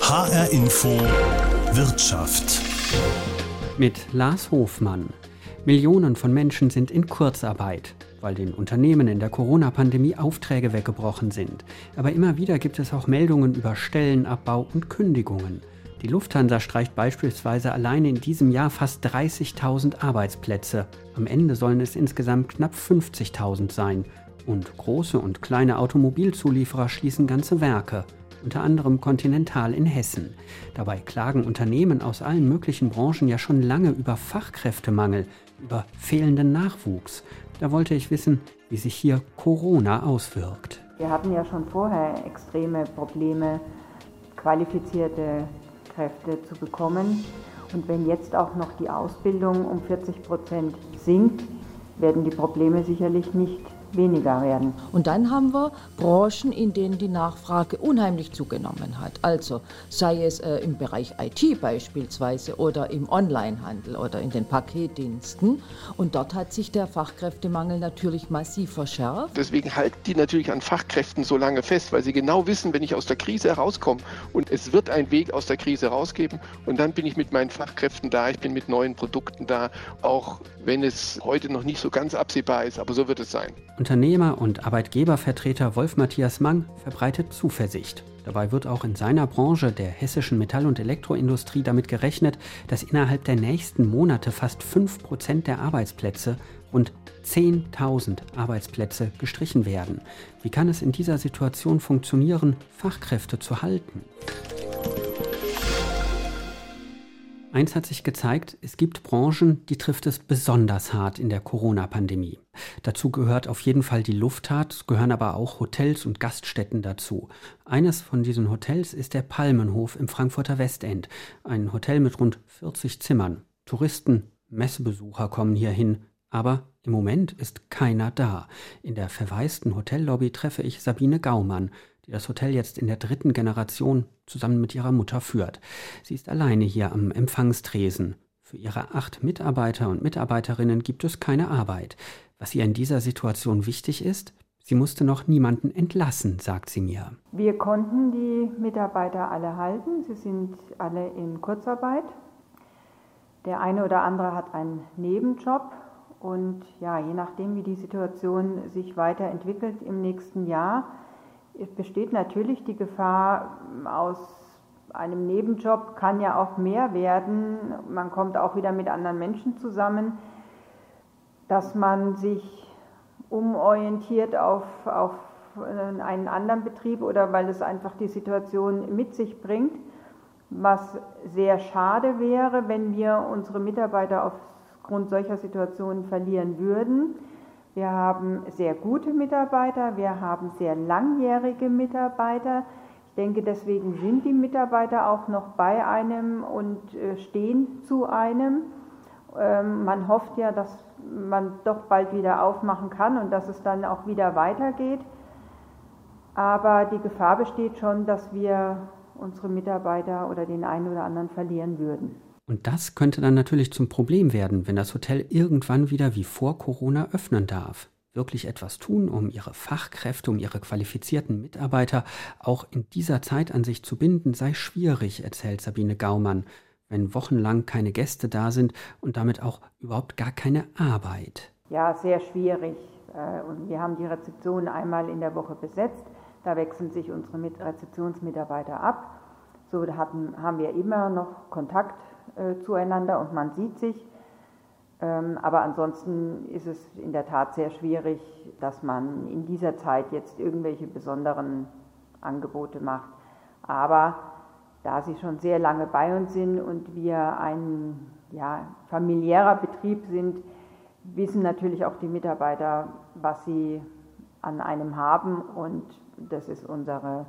HR Info Wirtschaft. Mit Lars Hofmann. Millionen von Menschen sind in Kurzarbeit, weil den Unternehmen in der Corona-Pandemie Aufträge weggebrochen sind. Aber immer wieder gibt es auch Meldungen über Stellenabbau und Kündigungen. Die Lufthansa streicht beispielsweise alleine in diesem Jahr fast 30.000 Arbeitsplätze. Am Ende sollen es insgesamt knapp 50.000 sein. Und große und kleine Automobilzulieferer schließen ganze Werke unter anderem Continental in Hessen. Dabei klagen Unternehmen aus allen möglichen Branchen ja schon lange über Fachkräftemangel, über fehlenden Nachwuchs. Da wollte ich wissen, wie sich hier Corona auswirkt. Wir hatten ja schon vorher extreme Probleme, qualifizierte Kräfte zu bekommen. Und wenn jetzt auch noch die Ausbildung um 40 Prozent sinkt, werden die Probleme sicherlich nicht weniger werden. Und dann haben wir Branchen, in denen die Nachfrage unheimlich zugenommen hat. Also sei es äh, im Bereich IT beispielsweise oder im Onlinehandel oder in den Paketdiensten. Und dort hat sich der Fachkräftemangel natürlich massiv verschärft. Deswegen halten die natürlich an Fachkräften so lange fest, weil sie genau wissen, wenn ich aus der Krise herauskomme und es wird einen Weg aus der Krise rausgeben und dann bin ich mit meinen Fachkräften da, ich bin mit neuen Produkten da, auch wenn es heute noch nicht so ganz absehbar ist, aber so wird es sein. Unternehmer und Arbeitgebervertreter Wolf Matthias Mang verbreitet Zuversicht. Dabei wird auch in seiner Branche, der hessischen Metall- und Elektroindustrie, damit gerechnet, dass innerhalb der nächsten Monate fast 5% der Arbeitsplätze, rund 10.000 Arbeitsplätze, gestrichen werden. Wie kann es in dieser Situation funktionieren, Fachkräfte zu halten? Eins hat sich gezeigt, es gibt Branchen, die trifft es besonders hart in der Corona-Pandemie. Dazu gehört auf jeden Fall die Luftfahrt, gehören aber auch Hotels und Gaststätten dazu. Eines von diesen Hotels ist der Palmenhof im Frankfurter Westend, ein Hotel mit rund 40 Zimmern. Touristen, Messebesucher kommen hier hin, aber im Moment ist keiner da. In der verwaisten Hotellobby treffe ich Sabine Gaumann die das Hotel jetzt in der dritten Generation zusammen mit ihrer Mutter führt. Sie ist alleine hier am Empfangstresen. Für ihre acht Mitarbeiter und Mitarbeiterinnen gibt es keine Arbeit. Was ihr in dieser Situation wichtig ist, sie musste noch niemanden entlassen, sagt sie mir. Wir konnten die Mitarbeiter alle halten. Sie sind alle in Kurzarbeit. Der eine oder andere hat einen Nebenjob. Und ja, je nachdem, wie die Situation sich weiterentwickelt im nächsten Jahr, besteht natürlich die Gefahr, aus einem Nebenjob kann ja auch mehr werden. Man kommt auch wieder mit anderen Menschen zusammen, dass man sich umorientiert auf, auf einen anderen Betrieb oder weil es einfach die Situation mit sich bringt. Was sehr schade wäre, wenn wir unsere Mitarbeiter aufgrund solcher Situationen verlieren würden. Wir haben sehr gute Mitarbeiter, wir haben sehr langjährige Mitarbeiter. Ich denke, deswegen sind die Mitarbeiter auch noch bei einem und äh, stehen zu einem. Ähm, man hofft ja, dass man doch bald wieder aufmachen kann und dass es dann auch wieder weitergeht. Aber die Gefahr besteht schon, dass wir unsere Mitarbeiter oder den einen oder anderen verlieren würden. Und das könnte dann natürlich zum Problem werden, wenn das Hotel irgendwann wieder wie vor Corona öffnen darf. Wirklich etwas tun, um ihre Fachkräfte, um ihre qualifizierten Mitarbeiter auch in dieser Zeit an sich zu binden, sei schwierig, erzählt Sabine Gaumann, wenn wochenlang keine Gäste da sind und damit auch überhaupt gar keine Arbeit. Ja, sehr schwierig. Äh, und wir haben die Rezeption einmal in der Woche besetzt. Da wechseln sich unsere Rezeptionsmitarbeiter ab. So haben wir immer noch Kontakt äh, zueinander und man sieht sich. Ähm, aber ansonsten ist es in der Tat sehr schwierig, dass man in dieser Zeit jetzt irgendwelche besonderen Angebote macht. Aber da sie schon sehr lange bei uns sind und wir ein ja, familiärer Betrieb sind, wissen natürlich auch die Mitarbeiter, was sie an einem haben und das ist unsere,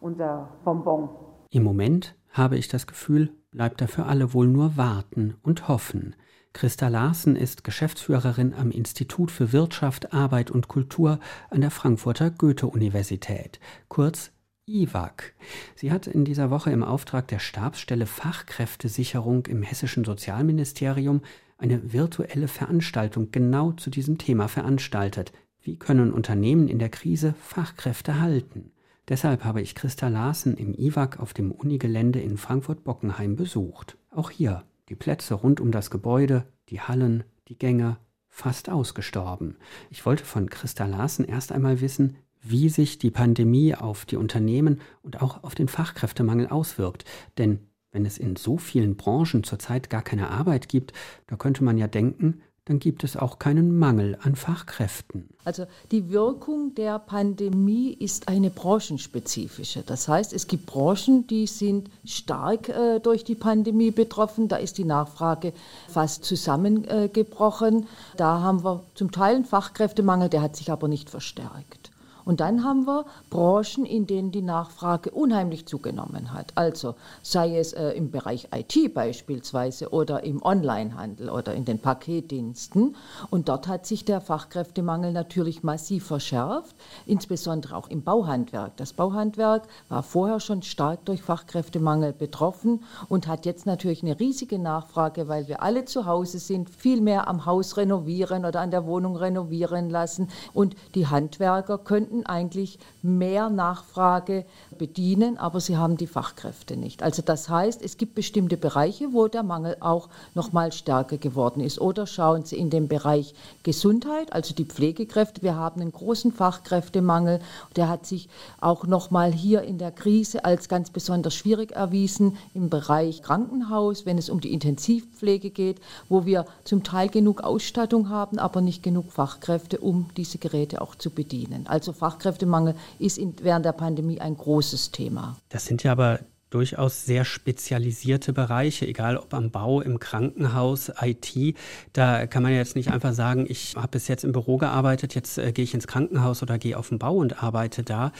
unser Bonbon. Im Moment habe ich das Gefühl, bleibt da für alle wohl nur warten und hoffen. Christa Larsen ist Geschäftsführerin am Institut für Wirtschaft, Arbeit und Kultur an der Frankfurter Goethe-Universität, kurz IWAG. Sie hat in dieser Woche im Auftrag der Stabsstelle Fachkräftesicherung im hessischen Sozialministerium eine virtuelle Veranstaltung genau zu diesem Thema veranstaltet. Wie können Unternehmen in der Krise Fachkräfte halten? Deshalb habe ich Christa Larsen im IWAG auf dem Unigelände in Frankfurt-Bockenheim besucht. Auch hier die Plätze rund um das Gebäude, die Hallen, die Gänge, fast ausgestorben. Ich wollte von Christa Larsen erst einmal wissen, wie sich die Pandemie auf die Unternehmen und auch auf den Fachkräftemangel auswirkt. Denn wenn es in so vielen Branchen zurzeit gar keine Arbeit gibt, da könnte man ja denken, dann gibt es auch keinen Mangel an Fachkräften. Also die Wirkung der Pandemie ist eine branchenspezifische. Das heißt, es gibt Branchen, die sind stark äh, durch die Pandemie betroffen. Da ist die Nachfrage fast zusammengebrochen. Äh, da haben wir zum Teil einen Fachkräftemangel, der hat sich aber nicht verstärkt. Und dann haben wir Branchen, in denen die Nachfrage unheimlich zugenommen hat. Also sei es äh, im Bereich IT beispielsweise oder im Onlinehandel oder in den Paketdiensten. Und dort hat sich der Fachkräftemangel natürlich massiv verschärft, insbesondere auch im Bauhandwerk. Das Bauhandwerk war vorher schon stark durch Fachkräftemangel betroffen und hat jetzt natürlich eine riesige Nachfrage, weil wir alle zu Hause sind, viel mehr am Haus renovieren oder an der Wohnung renovieren lassen. Und die Handwerker könnten könnten eigentlich mehr Nachfrage bedienen, aber sie haben die Fachkräfte nicht. Also das heißt, es gibt bestimmte Bereiche, wo der Mangel auch noch mal stärker geworden ist. Oder schauen Sie in den Bereich Gesundheit, also die Pflegekräfte. Wir haben einen großen Fachkräftemangel. Der hat sich auch noch mal hier in der Krise als ganz besonders schwierig erwiesen im Bereich Krankenhaus, wenn es um die Intensivpflege geht, wo wir zum Teil genug Ausstattung haben, aber nicht genug Fachkräfte, um diese Geräte auch zu bedienen. Also Fachkräftemangel ist in, während der Pandemie ein großes Thema. Das sind ja aber durchaus sehr spezialisierte Bereiche, egal ob am Bau, im Krankenhaus, IT. Da kann man jetzt nicht einfach sagen, ich habe bis jetzt im Büro gearbeitet, jetzt äh, gehe ich ins Krankenhaus oder gehe auf den Bau und arbeite da.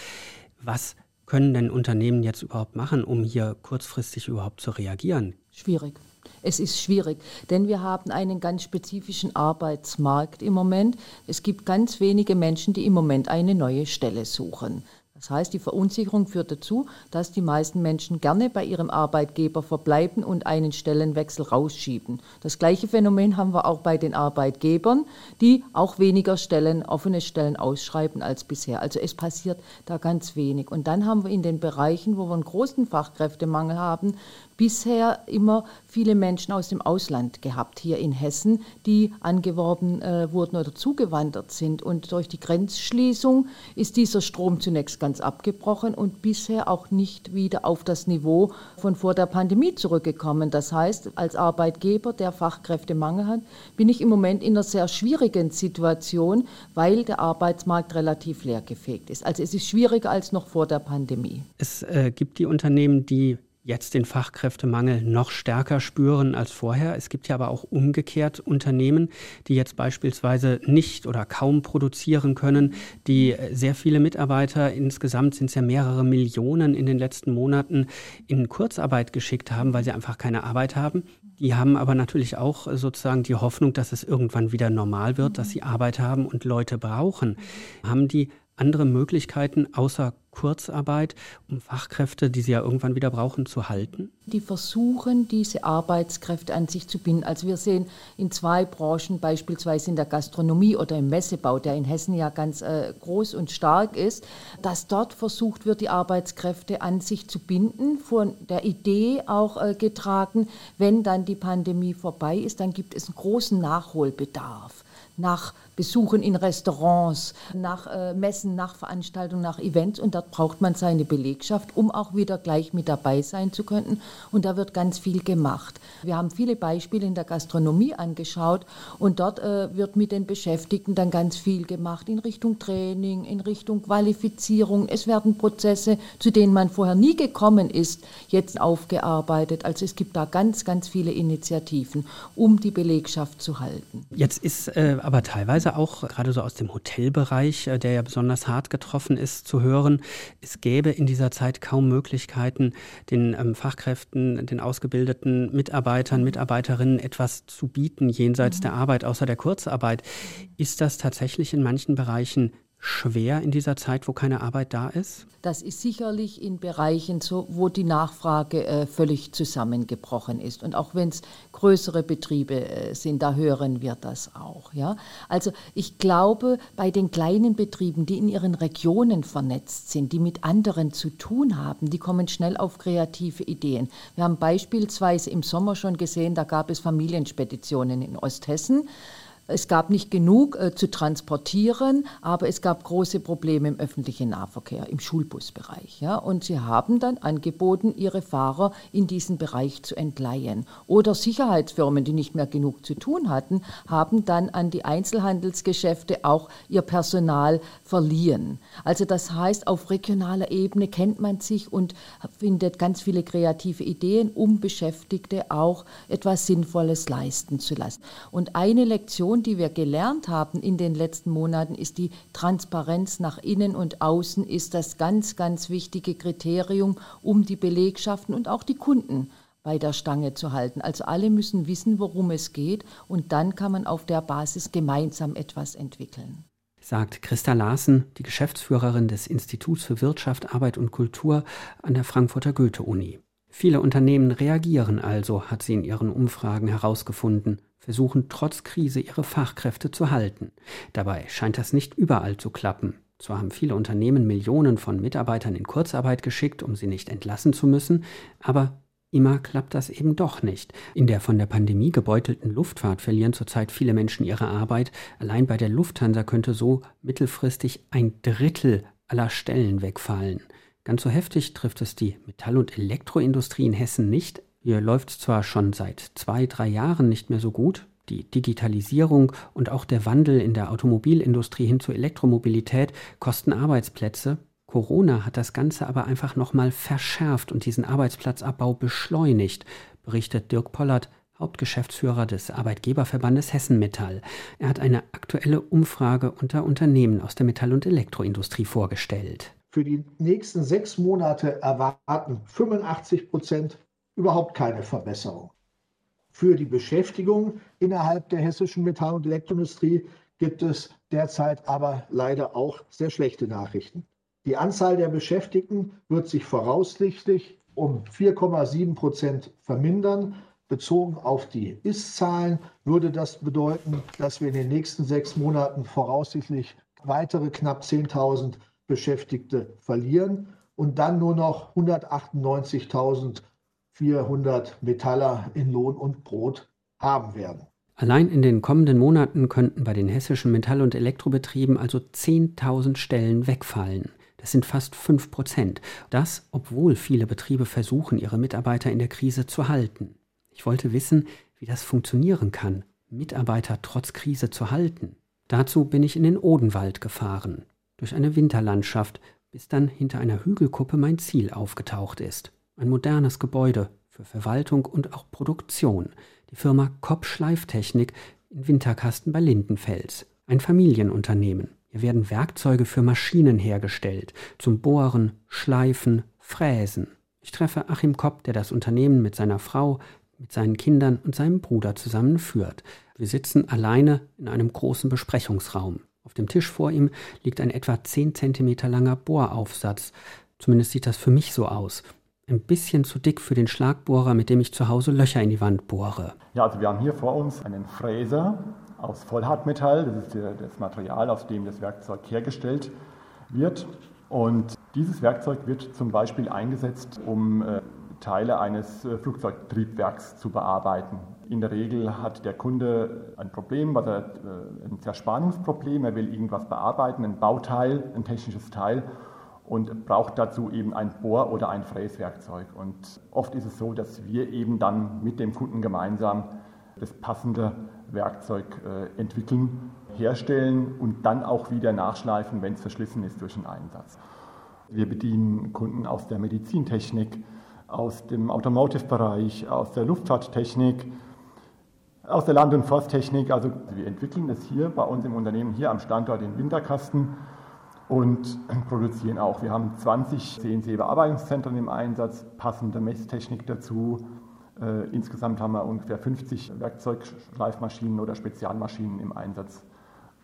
Was können denn Unternehmen jetzt überhaupt machen, um hier kurzfristig überhaupt zu reagieren? Schwierig. Es ist schwierig, denn wir haben einen ganz spezifischen Arbeitsmarkt im Moment. Es gibt ganz wenige Menschen, die im Moment eine neue Stelle suchen. Das heißt, die Verunsicherung führt dazu, dass die meisten Menschen gerne bei ihrem Arbeitgeber verbleiben und einen Stellenwechsel rausschieben. Das gleiche Phänomen haben wir auch bei den Arbeitgebern, die auch weniger Stellen, offene Stellen ausschreiben als bisher. Also es passiert da ganz wenig. Und dann haben wir in den Bereichen, wo wir einen großen Fachkräftemangel haben, bisher immer viele Menschen aus dem Ausland gehabt, hier in Hessen, die angeworben äh, wurden oder zugewandert sind. Und durch die Grenzschließung ist dieser Strom zunächst ganz abgebrochen und bisher auch nicht wieder auf das Niveau von vor der Pandemie zurückgekommen. Das heißt, als Arbeitgeber, der Fachkräftemangel hat, bin ich im Moment in einer sehr schwierigen Situation, weil der Arbeitsmarkt relativ leergefegt ist. Also es ist schwieriger als noch vor der Pandemie. Es äh, gibt die Unternehmen, die jetzt den Fachkräftemangel noch stärker spüren als vorher. Es gibt ja aber auch umgekehrt Unternehmen, die jetzt beispielsweise nicht oder kaum produzieren können, die sehr viele Mitarbeiter, insgesamt sind es ja mehrere Millionen in den letzten Monaten, in Kurzarbeit geschickt haben, weil sie einfach keine Arbeit haben. Die haben aber natürlich auch sozusagen die Hoffnung, dass es irgendwann wieder normal wird, dass sie Arbeit haben und Leute brauchen. Haben die andere Möglichkeiten außer Kurzarbeit, um Fachkräfte, die sie ja irgendwann wieder brauchen, zu halten? Die versuchen, diese Arbeitskräfte an sich zu binden. Also wir sehen in zwei Branchen, beispielsweise in der Gastronomie oder im Messebau, der in Hessen ja ganz äh, groß und stark ist, dass dort versucht wird, die Arbeitskräfte an sich zu binden, von der Idee auch äh, getragen, wenn dann die Pandemie vorbei ist, dann gibt es einen großen Nachholbedarf nach Besuchen in Restaurants, nach äh, Messen, nach Veranstaltungen, nach Events und dort braucht man seine Belegschaft, um auch wieder gleich mit dabei sein zu können und da wird ganz viel gemacht. Wir haben viele Beispiele in der Gastronomie angeschaut und dort äh, wird mit den Beschäftigten dann ganz viel gemacht in Richtung Training, in Richtung Qualifizierung. Es werden Prozesse, zu denen man vorher nie gekommen ist, jetzt aufgearbeitet. Also es gibt da ganz, ganz viele Initiativen, um die Belegschaft zu halten. Jetzt ist äh, aber teilweise teilweise auch gerade so aus dem Hotelbereich, äh, der ja besonders hart getroffen ist, zu hören, es gäbe in dieser Zeit kaum Möglichkeiten, den ähm, Fachkräften, den ausgebildeten Mitarbeitern, Mitarbeiterinnen etwas zu bieten jenseits mhm. der Arbeit, außer der Kurzarbeit. Ist das tatsächlich in manchen Bereichen schwer in dieser Zeit, wo keine Arbeit da ist? Das ist sicherlich in Bereichen so, wo die Nachfrage äh, völlig zusammengebrochen ist. Und auch wenn es größere Betriebe äh, sind, da hören wir das auch. Ja? Also ich glaube, bei den kleinen Betrieben, die in ihren Regionen vernetzt sind, die mit anderen zu tun haben, die kommen schnell auf kreative Ideen. Wir haben beispielsweise im Sommer schon gesehen, da gab es Familienspeditionen in Osthessen. Es gab nicht genug äh, zu transportieren, aber es gab große Probleme im öffentlichen Nahverkehr, im Schulbusbereich. Ja? Und sie haben dann angeboten, ihre Fahrer in diesen Bereich zu entleihen. Oder Sicherheitsfirmen, die nicht mehr genug zu tun hatten, haben dann an die Einzelhandelsgeschäfte auch ihr Personal verliehen. Also das heißt, auf regionaler Ebene kennt man sich und findet ganz viele kreative Ideen, um Beschäftigte auch etwas Sinnvolles leisten zu lassen. Und eine Lektion, Lektion, die wir gelernt haben in den letzten Monaten, ist die Transparenz nach innen und außen, ist das ganz, ganz wichtige Kriterium, um die Belegschaften und auch die Kunden bei der Stange zu halten. Also alle müssen wissen, worum es geht und dann kann man auf der Basis gemeinsam etwas entwickeln. Sagt Christa Larsen, die Geschäftsführerin des Instituts für Wirtschaft, Arbeit und Kultur an der Frankfurter Goethe-Uni. Viele Unternehmen reagieren also, hat sie in ihren Umfragen herausgefunden, versuchen trotz Krise ihre Fachkräfte zu halten. Dabei scheint das nicht überall zu klappen. Zwar haben viele Unternehmen Millionen von Mitarbeitern in Kurzarbeit geschickt, um sie nicht entlassen zu müssen, aber immer klappt das eben doch nicht. In der von der Pandemie gebeutelten Luftfahrt verlieren zurzeit viele Menschen ihre Arbeit. Allein bei der Lufthansa könnte so mittelfristig ein Drittel aller Stellen wegfallen. Ganz so heftig trifft es die Metall- und Elektroindustrie in Hessen nicht, hier läuft es zwar schon seit zwei, drei Jahren nicht mehr so gut. Die Digitalisierung und auch der Wandel in der Automobilindustrie hin zur Elektromobilität kosten Arbeitsplätze. Corona hat das Ganze aber einfach nochmal verschärft und diesen Arbeitsplatzabbau beschleunigt, berichtet Dirk Pollert, Hauptgeschäftsführer des Arbeitgeberverbandes Hessen Metall. Er hat eine aktuelle Umfrage unter Unternehmen aus der Metall- und Elektroindustrie vorgestellt. Für die nächsten sechs Monate erwarten 85 Prozent überhaupt keine Verbesserung. Für die Beschäftigung innerhalb der hessischen Metall- und Elektroindustrie gibt es derzeit aber leider auch sehr schlechte Nachrichten. Die Anzahl der Beschäftigten wird sich voraussichtlich um 4,7 Prozent vermindern. Bezogen auf die Ist-Zahlen würde das bedeuten, dass wir in den nächsten sechs Monaten voraussichtlich weitere knapp 10.000 Beschäftigte verlieren und dann nur noch 198.000 400 Metaller in Lohn und Brot haben werden. Allein in den kommenden Monaten könnten bei den hessischen Metall- und Elektrobetrieben also 10.000 Stellen wegfallen. Das sind fast 5 Prozent. Das, obwohl viele Betriebe versuchen, ihre Mitarbeiter in der Krise zu halten. Ich wollte wissen, wie das funktionieren kann, Mitarbeiter trotz Krise zu halten. Dazu bin ich in den Odenwald gefahren, durch eine Winterlandschaft, bis dann hinter einer Hügelkuppe mein Ziel aufgetaucht ist. Ein modernes Gebäude für Verwaltung und auch Produktion. Die Firma Kopp Schleiftechnik in Winterkasten bei Lindenfels. Ein Familienunternehmen. Hier werden Werkzeuge für Maschinen hergestellt, zum Bohren, Schleifen, Fräsen. Ich treffe Achim Kopp, der das Unternehmen mit seiner Frau, mit seinen Kindern und seinem Bruder zusammenführt. Wir sitzen alleine in einem großen Besprechungsraum. Auf dem Tisch vor ihm liegt ein etwa 10 cm langer Bohraufsatz. Zumindest sieht das für mich so aus ein bisschen zu dick für den Schlagbohrer, mit dem ich zu Hause Löcher in die Wand bohre. Ja, also wir haben hier vor uns einen Fräser aus Vollhartmetall. Das ist das Material, aus dem das Werkzeug hergestellt wird. Und dieses Werkzeug wird zum Beispiel eingesetzt, um äh, Teile eines äh, Flugzeugtriebwerks zu bearbeiten. In der Regel hat der Kunde ein Problem, was er, äh, ein Zerspannungsproblem, er will irgendwas bearbeiten, ein Bauteil, ein technisches Teil und braucht dazu eben ein Bohr- oder ein Fräswerkzeug. Und oft ist es so, dass wir eben dann mit dem Kunden gemeinsam das passende Werkzeug äh, entwickeln, herstellen und dann auch wieder nachschleifen, wenn es verschlissen ist durch den Einsatz. Wir bedienen Kunden aus der Medizintechnik, aus dem Automotive-Bereich, aus der Luftfahrttechnik, aus der Land- und Forsttechnik. Also wir entwickeln das hier bei uns im Unternehmen, hier am Standort in Winterkasten und produzieren auch. Wir haben 20 CNC-Bearbeitungszentren im Einsatz, passende Messtechnik dazu. Äh, insgesamt haben wir ungefähr 50 Werkzeugschleifmaschinen oder Spezialmaschinen im Einsatz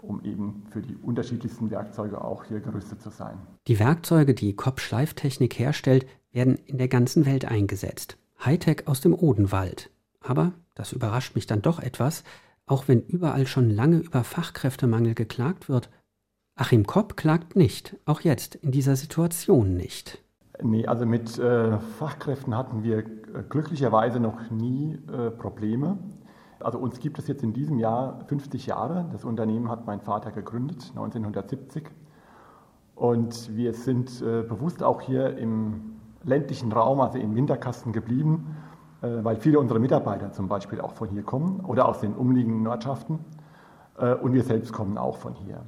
um eben für die unterschiedlichsten Werkzeuge auch hier gerüstet zu sein. Die Werkzeuge, die Kopp Schleiftechnik herstellt, werden in der ganzen Welt eingesetzt. Hightech aus dem Odenwald. Aber, das überrascht mich dann doch etwas, auch wenn überall schon lange über Fachkräftemangel geklagt wird, Achim Kopp klagt nicht, auch jetzt in dieser Situation nicht. Nee, also mit äh, Fachkräften hatten wir äh, glücklicherweise noch nie äh, Probleme. Also uns gibt es jetzt in diesem Jahr 50 Jahre. Das Unternehmen hat mein Vater gegründet, 1970. Und wir sind äh, bewusst auch hier im ländlichen Raum, also im Winterkasten geblieben, äh, weil viele unserer Mitarbeiter zum Beispiel auch von hier kommen oder aus den umliegenden Ortschaften. Äh, und wir selbst kommen auch von hier.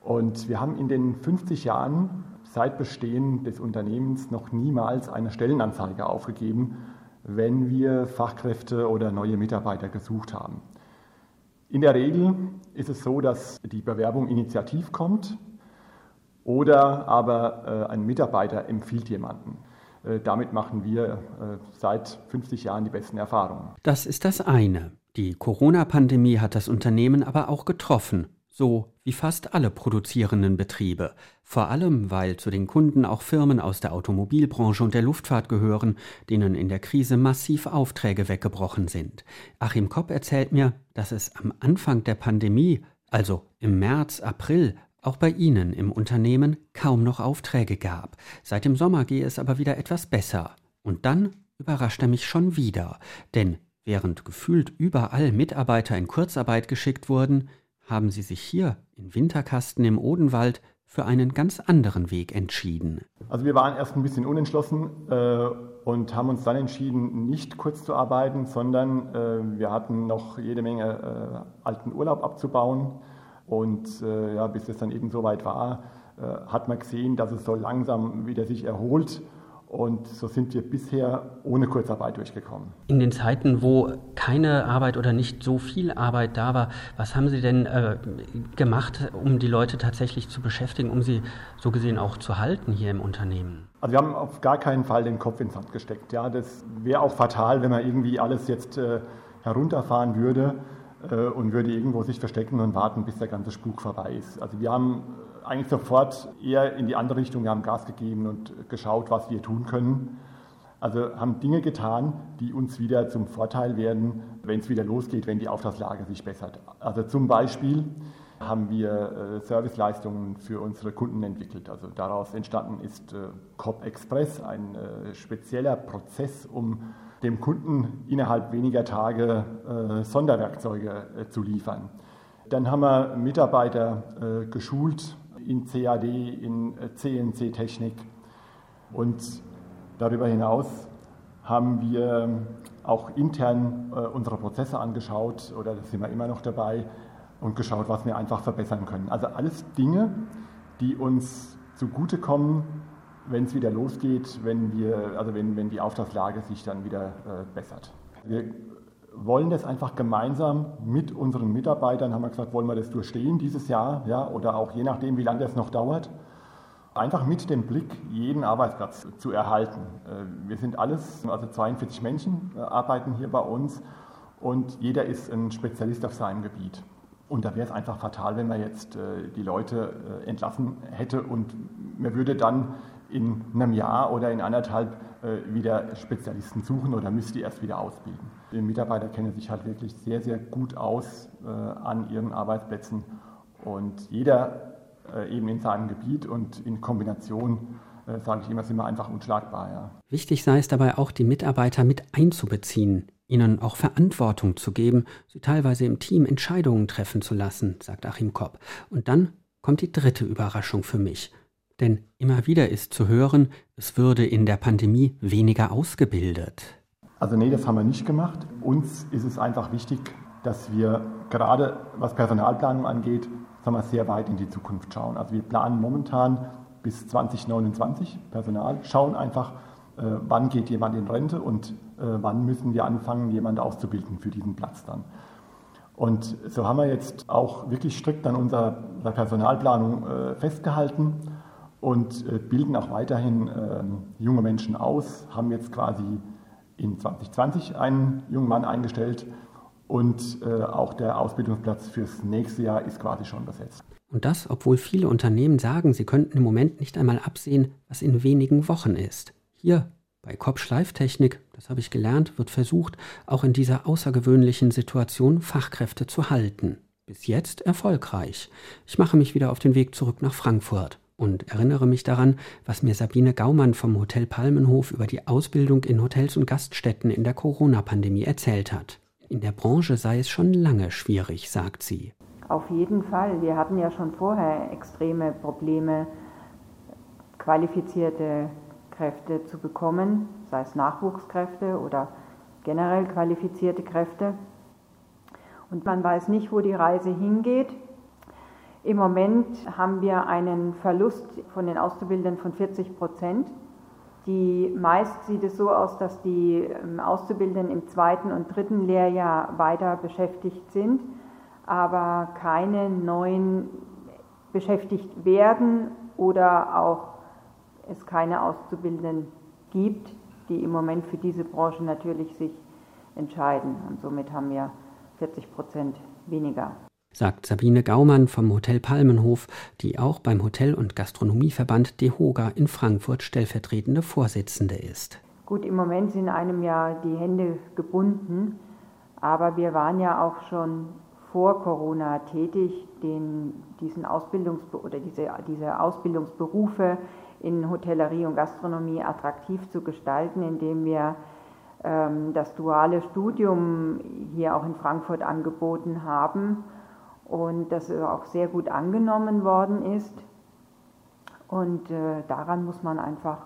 Und wir haben in den 50 Jahren seit Bestehen des Unternehmens noch niemals eine Stellenanzeige aufgegeben, wenn wir Fachkräfte oder neue Mitarbeiter gesucht haben. In der Regel ist es so, dass die Bewerbung initiativ kommt oder aber äh, ein Mitarbeiter empfiehlt jemanden. Äh, damit machen wir äh, seit 50 Jahren die besten Erfahrungen. Das ist das eine. Die Corona-Pandemie hat das Unternehmen aber auch getroffen so wie fast alle produzierenden Betriebe, vor allem weil zu den Kunden auch Firmen aus der Automobilbranche und der Luftfahrt gehören, denen in der Krise massiv Aufträge weggebrochen sind. Achim Kopp erzählt mir, dass es am Anfang der Pandemie, also im März, April, auch bei Ihnen im Unternehmen kaum noch Aufträge gab. Seit dem Sommer gehe es aber wieder etwas besser. Und dann überrascht er mich schon wieder, denn während gefühlt überall Mitarbeiter in Kurzarbeit geschickt wurden, haben sie sich hier in Winterkasten im Odenwald für einen ganz anderen Weg entschieden. Also wir waren erst ein bisschen unentschlossen äh, und haben uns dann entschieden, nicht kurz zu arbeiten, sondern äh, wir hatten noch jede Menge äh, alten Urlaub abzubauen. Und äh, ja, bis es dann eben soweit war, äh, hat man gesehen, dass es so langsam wieder sich erholt und so sind wir bisher ohne Kurzarbeit durchgekommen. In den Zeiten, wo keine Arbeit oder nicht so viel Arbeit da war, was haben Sie denn äh, gemacht, um die Leute tatsächlich zu beschäftigen, um sie so gesehen auch zu halten hier im Unternehmen? Also wir haben auf gar keinen Fall den Kopf ins Sand gesteckt. Ja, das wäre auch fatal, wenn man irgendwie alles jetzt äh, herunterfahren würde äh, und würde irgendwo sich verstecken und warten, bis der ganze Spuk vorbei ist. Also wir haben eigentlich sofort eher in die andere Richtung. Wir haben Gas gegeben und geschaut, was wir tun können. Also haben Dinge getan, die uns wieder zum Vorteil werden, wenn es wieder losgeht, wenn die Auftragslage sich bessert. Also zum Beispiel haben wir äh, Serviceleistungen für unsere Kunden entwickelt. Also daraus entstanden ist äh, COP Express, ein äh, spezieller Prozess, um dem Kunden innerhalb weniger Tage Sonderwerkzeuge zu liefern. Dann haben wir Mitarbeiter geschult in CAD, in CNC-Technik. Und darüber hinaus haben wir auch intern äh, unsere Prozesse angeschaut oder da sind wir immer noch dabei und geschaut, was wir einfach verbessern können. Also alles Dinge, die uns zugutekommen, wenn es wieder losgeht, wenn, wir, also wenn, wenn die Auftragslage sich dann wieder äh, bessert. Wir wollen das einfach gemeinsam mit unseren Mitarbeitern, haben wir gesagt, wollen wir das durchstehen dieses Jahr ja, oder auch je nachdem, wie lange das noch dauert. Einfach mit dem Blick, jeden Arbeitsplatz zu erhalten. Äh, wir sind alles, also 42 Menschen äh, arbeiten hier bei uns und jeder ist ein Spezialist auf seinem Gebiet. Und da wäre es einfach fatal, wenn man jetzt äh, die Leute entlassen hätte und man würde dann in einem Jahr oder in anderthalb wieder Spezialisten suchen oder müsste die erst wieder ausbilden. Die Mitarbeiter kennen sich halt wirklich sehr, sehr gut aus äh, an ihren Arbeitsplätzen und jeder äh, eben in seinem Gebiet und in Kombination, äh, sage ich immer, sind wir einfach unschlagbar. Ja. Wichtig sei es dabei auch, die Mitarbeiter mit einzubeziehen, ihnen auch Verantwortung zu geben, sie teilweise im Team Entscheidungen treffen zu lassen, sagt Achim Kopp. Und dann kommt die dritte Überraschung für mich. Denn immer wieder ist zu hören, es würde in der Pandemie weniger ausgebildet. Also nee, das haben wir nicht gemacht. Uns ist es einfach wichtig, dass wir gerade was Personalplanung angeht, sagen wir, sehr weit in die Zukunft schauen. Also wir planen momentan bis 2029 Personal, schauen einfach, äh, wann geht jemand in Rente und äh, wann müssen wir anfangen, jemanden auszubilden für diesen Platz dann. Und so haben wir jetzt auch wirklich strikt an unserer Personalplanung äh, festgehalten und äh, bilden auch weiterhin ähm, junge Menschen aus, haben jetzt quasi in 2020 einen jungen Mann eingestellt und äh, auch der Ausbildungsplatz fürs nächste Jahr ist quasi schon besetzt. Und das, obwohl viele Unternehmen sagen, sie könnten im Moment nicht einmal absehen, was in wenigen Wochen ist. Hier bei Kopp Schleiftechnik, das habe ich gelernt, wird versucht, auch in dieser außergewöhnlichen Situation Fachkräfte zu halten. Bis jetzt erfolgreich. Ich mache mich wieder auf den Weg zurück nach Frankfurt und erinnere mich daran, was mir Sabine Gaumann vom Hotel Palmenhof über die Ausbildung in Hotels und Gaststätten in der Corona-Pandemie erzählt hat. In der Branche sei es schon lange schwierig, sagt sie. Auf jeden Fall. Wir hatten ja schon vorher extreme Probleme, qualifizierte Kräfte zu bekommen, sei es Nachwuchskräfte oder generell qualifizierte Kräfte. Und man weiß nicht, wo die Reise hingeht. Im Moment haben wir einen Verlust von den Auszubildenden von 40 Prozent. Die meist sieht es so aus, dass die ähm, Auszubildenden im zweiten und dritten Lehrjahr weiter beschäftigt sind, aber keine neuen beschäftigt werden oder auch es keine Auszubildenden gibt, die im Moment für diese Branche natürlich sich entscheiden. Und somit haben wir 40 Prozent weniger sagt Sabine Gaumann vom Hotel Palmenhof, die auch beim Hotel- und Gastronomieverband DEHOGA in Frankfurt stellvertretende Vorsitzende ist. Gut, im Moment sind einem ja die Hände gebunden, aber wir waren ja auch schon vor Corona tätig, den, diesen Ausbildungs oder diese, diese Ausbildungsberufe in Hotellerie und Gastronomie attraktiv zu gestalten, indem wir ähm, das duale Studium hier auch in Frankfurt angeboten haben und das auch sehr gut angenommen worden ist. Und äh, daran muss man einfach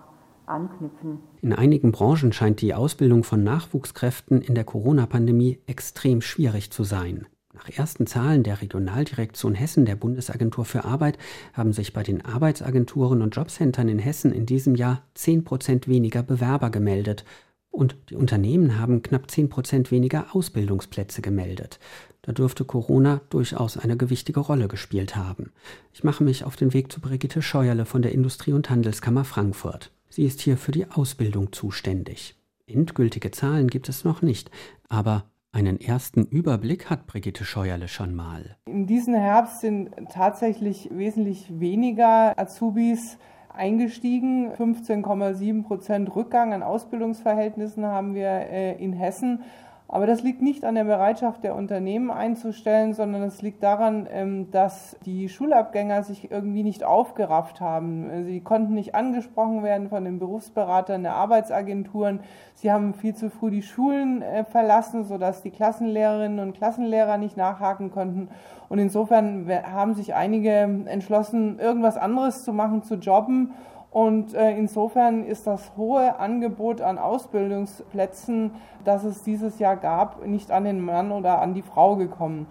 anknüpfen. In einigen Branchen scheint die Ausbildung von Nachwuchskräften in der Corona-Pandemie extrem schwierig zu sein. Nach ersten Zahlen der Regionaldirektion Hessen der Bundesagentur für Arbeit haben sich bei den Arbeitsagenturen und Jobcentern in Hessen in diesem Jahr 10 Prozent weniger Bewerber gemeldet. Und die Unternehmen haben knapp 10 Prozent weniger Ausbildungsplätze gemeldet. Da dürfte Corona durchaus eine gewichtige Rolle gespielt haben. Ich mache mich auf den Weg zu Brigitte Scheuerle von der Industrie- und Handelskammer Frankfurt. Sie ist hier für die Ausbildung zuständig. Endgültige Zahlen gibt es noch nicht, aber einen ersten Überblick hat Brigitte Scheuerle schon mal. In diesem Herbst sind tatsächlich wesentlich weniger Azubis eingestiegen. 15,7 Prozent Rückgang an Ausbildungsverhältnissen haben wir äh, in Hessen. Aber das liegt nicht an der Bereitschaft der Unternehmen einzustellen, sondern es liegt daran, ähm, dass die Schulabgänger sich irgendwie nicht aufgerafft haben. Sie konnten nicht angesprochen werden von den Berufsberatern der Arbeitsagenturen. Sie haben viel zu früh die Schulen äh, verlassen, sodass die Klassenlehrerinnen und Klassenlehrer nicht nachhaken konnten. Und insofern haben sich einige entschlossen, irgendwas anderes zu machen, zu jobben und äh, insofern ist das hohe Angebot an Ausbildungsplätzen, das es dieses Jahr gab, nicht an den Mann oder an die Frau gekommen.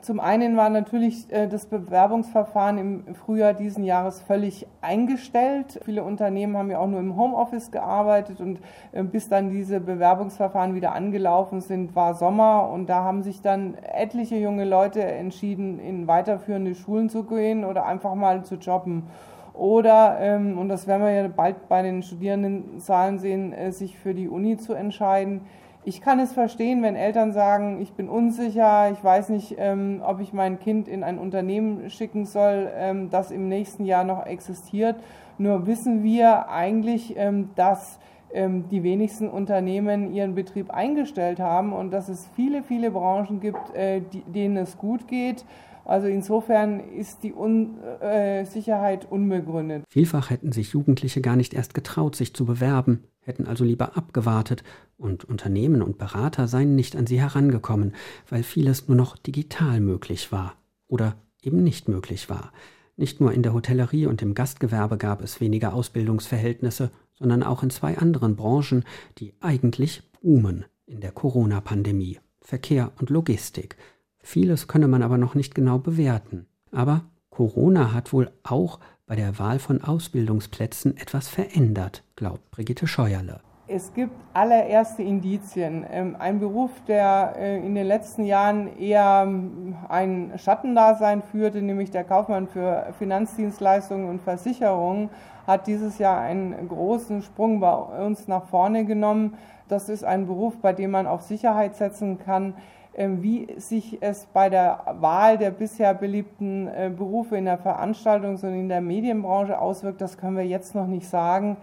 Zum einen war natürlich äh, das Bewerbungsverfahren im Frühjahr diesen Jahres völlig eingestellt. Viele Unternehmen haben ja auch nur im Homeoffice gearbeitet und äh, bis dann diese Bewerbungsverfahren wieder angelaufen sind, war Sommer und da haben sich dann etliche junge Leute entschieden, in weiterführende Schulen zu gehen oder einfach mal zu jobben oder, ähm, und das werden wir ja bald bei den Studierendenzahlen sehen, äh, sich für die Uni zu entscheiden. Ich kann es verstehen, wenn Eltern sagen, ich bin unsicher, ich weiß nicht, ähm, ob ich mein Kind in ein Unternehmen schicken soll, ähm, das im nächsten Jahr noch existiert. Nur wissen wir eigentlich, ähm, dass die wenigsten Unternehmen ihren Betrieb eingestellt haben und dass es viele, viele Branchen gibt, äh, denen es gut geht also insofern ist die Unsicherheit äh, unbegründet. Vielfach hätten sich Jugendliche gar nicht erst getraut, sich zu bewerben, hätten also lieber abgewartet und Unternehmen und Berater seien nicht an sie herangekommen, weil vieles nur noch digital möglich war oder eben nicht möglich war. Nicht nur in der Hotellerie und im Gastgewerbe gab es weniger Ausbildungsverhältnisse, sondern auch in zwei anderen Branchen, die eigentlich boomen in der Corona-Pandemie. Verkehr und Logistik. Vieles könne man aber noch nicht genau bewerten. Aber Corona hat wohl auch bei der Wahl von Ausbildungsplätzen etwas verändert, glaubt Brigitte Scheuerle. Es gibt allererste Indizien. Ähm, ein Beruf, der äh, in den letzten Jahren eher ähm, ein Schattendasein führte, nämlich der Kaufmann für Finanzdienstleistungen und Versicherungen, hat dieses Jahr einen großen Sprung bei uns nach vorne genommen. Das ist ein Beruf, bei dem man auf Sicherheit setzen kann. Ähm, wie sich es bei der Wahl der bisher beliebten äh, Berufe in der Veranstaltungs- und in der Medienbranche auswirkt, das können wir jetzt noch nicht sagen.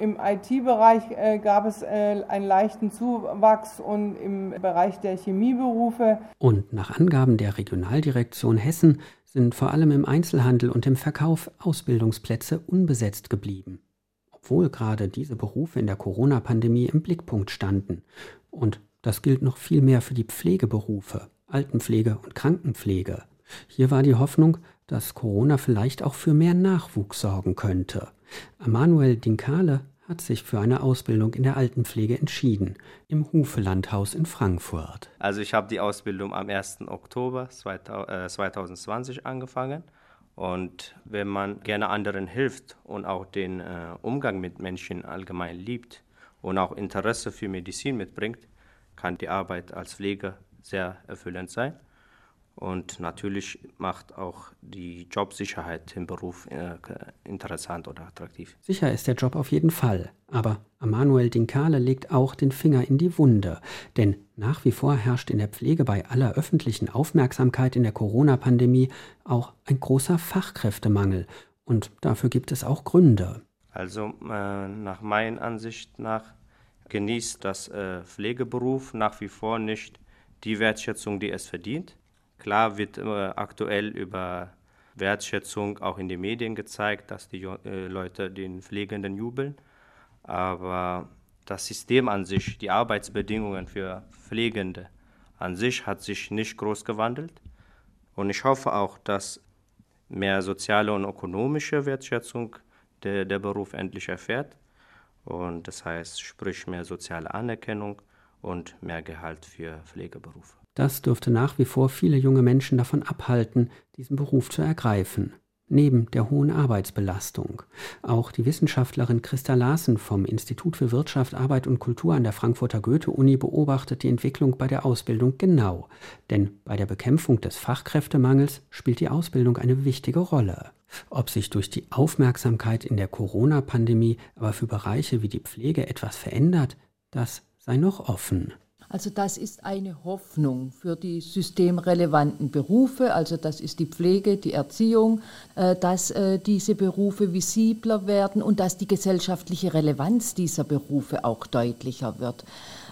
Im IT-Bereich äh, gab es äh, einen leichten Zuwachs und im Bereich der Chemieberufe. Und nach Angaben der Regionaldirektion Hessen sind vor allem im Einzelhandel und im Verkauf Ausbildungsplätze unbesetzt geblieben. Obwohl gerade diese Berufe in der Corona-Pandemie im Blickpunkt standen. Und das gilt noch viel mehr für die Pflegeberufe, Altenpflege und Krankenpflege. Hier war die Hoffnung, dass Corona vielleicht auch für mehr Nachwuchs sorgen könnte. Emanuel Dinkale hat sich für eine Ausbildung in der Altenpflege entschieden, im Hufelandhaus in Frankfurt. Also ich habe die Ausbildung am 1. Oktober 2020 äh, angefangen. Und wenn man gerne anderen hilft und auch den äh, Umgang mit Menschen allgemein liebt und auch Interesse für Medizin mitbringt, kann die Arbeit als Pfleger sehr erfüllend sein. Und natürlich macht auch die Jobsicherheit im Beruf äh, interessant oder attraktiv. Sicher ist der Job auf jeden Fall. Aber Emanuel Dinkale legt auch den Finger in die Wunde. Denn nach wie vor herrscht in der Pflege bei aller öffentlichen Aufmerksamkeit in der Corona-Pandemie auch ein großer Fachkräftemangel. Und dafür gibt es auch Gründe. Also äh, nach meiner Ansicht nach genießt das äh, Pflegeberuf nach wie vor nicht die Wertschätzung, die es verdient. Klar wird äh, aktuell über Wertschätzung auch in den Medien gezeigt, dass die äh, Leute den Pflegenden jubeln. Aber das System an sich, die Arbeitsbedingungen für Pflegende an sich hat sich nicht groß gewandelt. Und ich hoffe auch, dass mehr soziale und ökonomische Wertschätzung der, der Beruf endlich erfährt. Und das heißt, sprich mehr soziale Anerkennung und mehr Gehalt für Pflegeberufe. Das dürfte nach wie vor viele junge Menschen davon abhalten, diesen Beruf zu ergreifen. Neben der hohen Arbeitsbelastung. Auch die Wissenschaftlerin Christa Larsen vom Institut für Wirtschaft, Arbeit und Kultur an der Frankfurter Goethe-Uni beobachtet die Entwicklung bei der Ausbildung genau. Denn bei der Bekämpfung des Fachkräftemangels spielt die Ausbildung eine wichtige Rolle. Ob sich durch die Aufmerksamkeit in der Corona-Pandemie aber für Bereiche wie die Pflege etwas verändert, das sei noch offen. Also das ist eine Hoffnung für die systemrelevanten Berufe, also das ist die Pflege, die Erziehung, äh, dass äh, diese Berufe visibler werden und dass die gesellschaftliche Relevanz dieser Berufe auch deutlicher wird.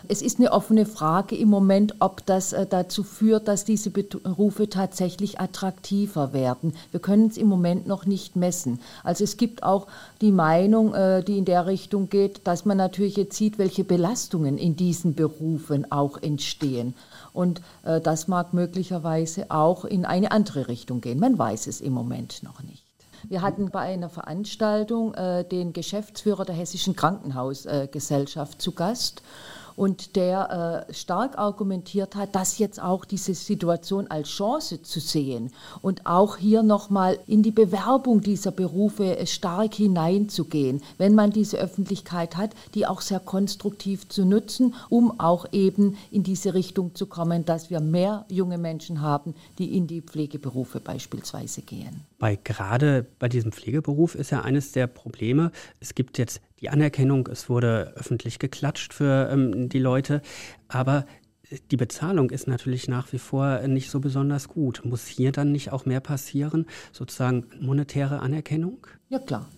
Es ist eine offene Frage im Moment, ob das äh, dazu führt, dass diese Berufe tatsächlich attraktiver werden. Wir können es im Moment noch nicht messen. Also es gibt auch die Meinung, äh, die in der Richtung geht, dass man natürlich jetzt sieht, welche Belastungen in diesen Berufen auch entstehen. Und äh, das mag möglicherweise auch in eine andere Richtung gehen. Man weiß es im Moment noch nicht. Wir hatten bei einer Veranstaltung äh, den Geschäftsführer der Hessischen Krankenhausgesellschaft äh, zu Gast und der äh, stark argumentiert hat, dass jetzt auch diese Situation als Chance zu sehen und auch hier nochmal in die Bewerbung dieser Berufe äh, stark hineinzugehen, wenn man diese Öffentlichkeit hat, die auch sehr konstruktiv zu nutzen, um auch eben in diese Richtung zu kommen, dass wir mehr junge Menschen haben, die in die Pflegeberufe beispielsweise gehen. Bei gerade bei diesem Pflegeberuf ist ja eines der Probleme, es gibt jetzt die Anerkennung, es wurde öffentlich geklatscht für ähm, die Leute, aber die Bezahlung ist natürlich nach wie vor nicht so besonders gut. Muss hier dann nicht auch mehr passieren, sozusagen monetäre Anerkennung? Ja klar,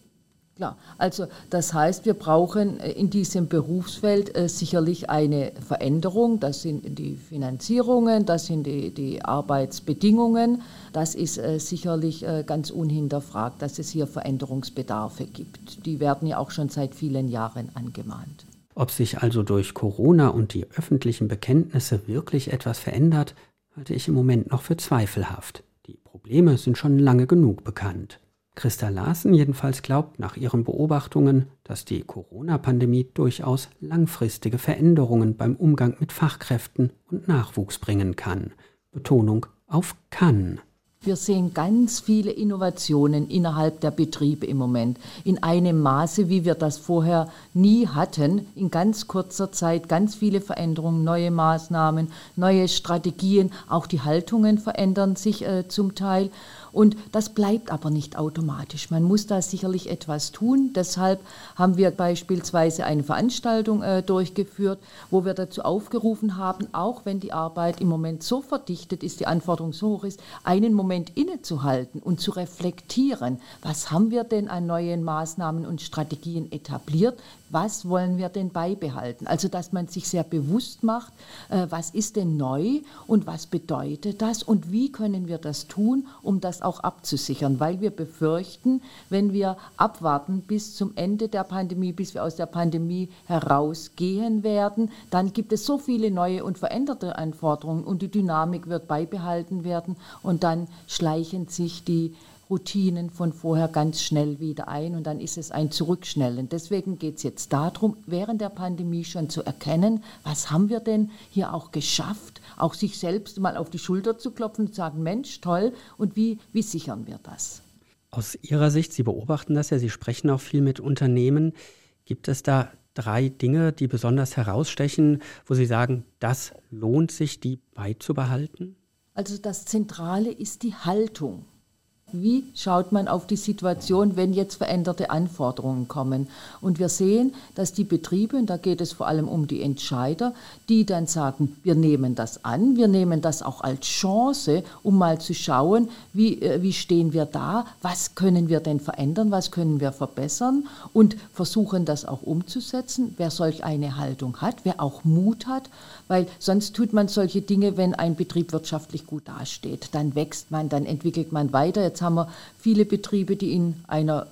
Klar, also das heißt, wir brauchen äh, in diesem Berufsfeld äh, sicherlich eine Veränderung. Das sind die Finanzierungen, das sind die, die Arbeitsbedingungen. Das ist äh, sicherlich ganz unhinterfragt, dass es hier Veränderungsbedarfe gibt. Die werden ja auch schon seit vielen Jahren angemahnt. Ob sich also durch Corona und die öffentlichen Bekenntnisse wirklich etwas verändert, halte ich im Moment noch für zweifelhaft. Die Probleme sind schon lange genug bekannt. Christa Larsen jedenfalls glaubt nach ihren Beobachtungen, dass die Corona-Pandemie durchaus langfristige Veränderungen beim Umgang mit Fachkräften und Nachwuchs bringen kann. Betonung auf kann. Wir sehen ganz viele Innovationen innerhalb der Betriebe im Moment. In einem Maße, wie wir das vorher nie hatten. In ganz kurzer Zeit ganz viele Veränderungen, neue Maßnahmen, neue Strategien. Auch die Haltungen verändern sich äh, zum Teil. Und das bleibt aber nicht automatisch. Man muss da sicherlich etwas tun. Deshalb haben wir beispielsweise eine Veranstaltung äh, durchgeführt, wo wir dazu aufgerufen haben, auch wenn die Arbeit im Moment so verdichtet ist, die Anforderung so hoch ist, einen Moment innezuhalten und zu reflektieren. Was haben wir denn an neuen Maßnahmen und Strategien etabliert? Was wollen wir denn beibehalten? Also, dass man sich sehr bewusst macht, äh, was ist denn neu und was bedeutet das und wie können wir das tun, um das auch abzusichern? Weil wir befürchten, wenn wir abwarten bis zum Ende der Pandemie, bis wir aus der Pandemie herausgehen werden, dann gibt es so viele neue und veränderte Anforderungen und die Dynamik wird beibehalten werden und dann schleichen sich die Routinen von vorher ganz schnell wieder ein und dann ist es ein Zurückschnellen. Deswegen geht es jetzt darum, während der Pandemie schon zu erkennen, was haben wir denn hier auch geschafft, auch sich selbst mal auf die Schulter zu klopfen und zu sagen, Mensch, toll, und wie, wie sichern wir das? Aus Ihrer Sicht, Sie beobachten das ja, Sie sprechen auch viel mit Unternehmen. Gibt es da drei Dinge, die besonders herausstechen, wo Sie sagen, das lohnt sich, die beizubehalten? Also das Zentrale ist die Haltung. Wie schaut man auf die Situation, wenn jetzt veränderte Anforderungen kommen? Und wir sehen, dass die Betriebe, und da geht es vor allem um die Entscheider, die dann sagen, wir nehmen das an, wir nehmen das auch als Chance, um mal zu schauen, wie, äh, wie stehen wir da, was können wir denn verändern, was können wir verbessern und versuchen das auch umzusetzen. Wer solch eine Haltung hat, wer auch Mut hat, weil sonst tut man solche Dinge, wenn ein Betrieb wirtschaftlich gut dasteht. Dann wächst man, dann entwickelt man weiter. Haben wir viele Betriebe, die in einer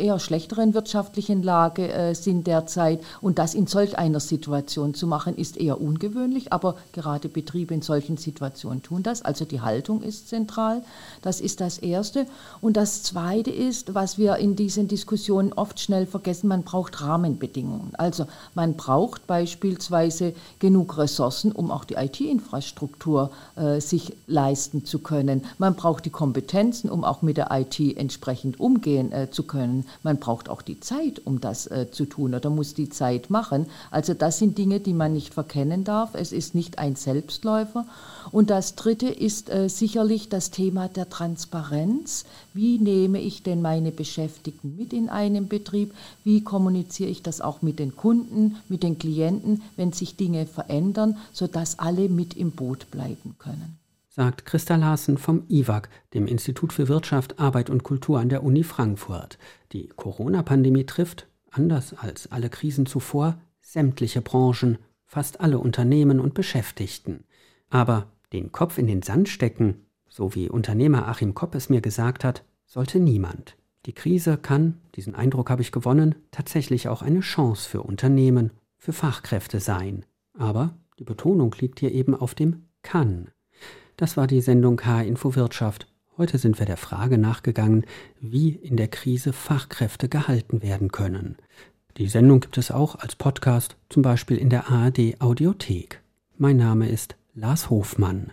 eher schlechteren wirtschaftlichen Lage äh, sind derzeit. Und das in solch einer Situation zu machen, ist eher ungewöhnlich. Aber gerade Betriebe in solchen Situationen tun das. Also die Haltung ist zentral. Das ist das Erste. Und das Zweite ist, was wir in diesen Diskussionen oft schnell vergessen, man braucht Rahmenbedingungen. Also man braucht beispielsweise genug Ressourcen, um auch die IT-Infrastruktur äh, sich leisten zu können. Man braucht die Kompetenzen, um auch mit der IT entsprechend umgehen äh, zu können man braucht auch die Zeit, um das äh, zu tun oder muss die Zeit machen. Also das sind Dinge, die man nicht verkennen darf. Es ist nicht ein Selbstläufer. Und das Dritte ist äh, sicherlich das Thema der Transparenz. Wie nehme ich denn meine Beschäftigten mit in einem Betrieb? Wie kommuniziere ich das auch mit den Kunden, mit den Klienten, wenn sich Dinge verändern, sodass alle mit im Boot bleiben können? sagt Christa Larsen vom IWAG, dem Institut für Wirtschaft, Arbeit und Kultur an der Uni Frankfurt. Die Corona-Pandemie trifft, anders als alle Krisen zuvor, sämtliche Branchen, fast alle Unternehmen und Beschäftigten. Aber den Kopf in den Sand stecken, so wie Unternehmer Achim Kopp es mir gesagt hat, sollte niemand. Die Krise kann, diesen Eindruck habe ich gewonnen, tatsächlich auch eine Chance für Unternehmen, für Fachkräfte sein. Aber die Betonung liegt hier eben auf dem kann. Das war die Sendung H-Info Wirtschaft. Heute sind wir der Frage nachgegangen, wie in der Krise Fachkräfte gehalten werden können. Die Sendung gibt es auch als Podcast, zum Beispiel in der ARD Audiothek. Mein Name ist Lars Hofmann.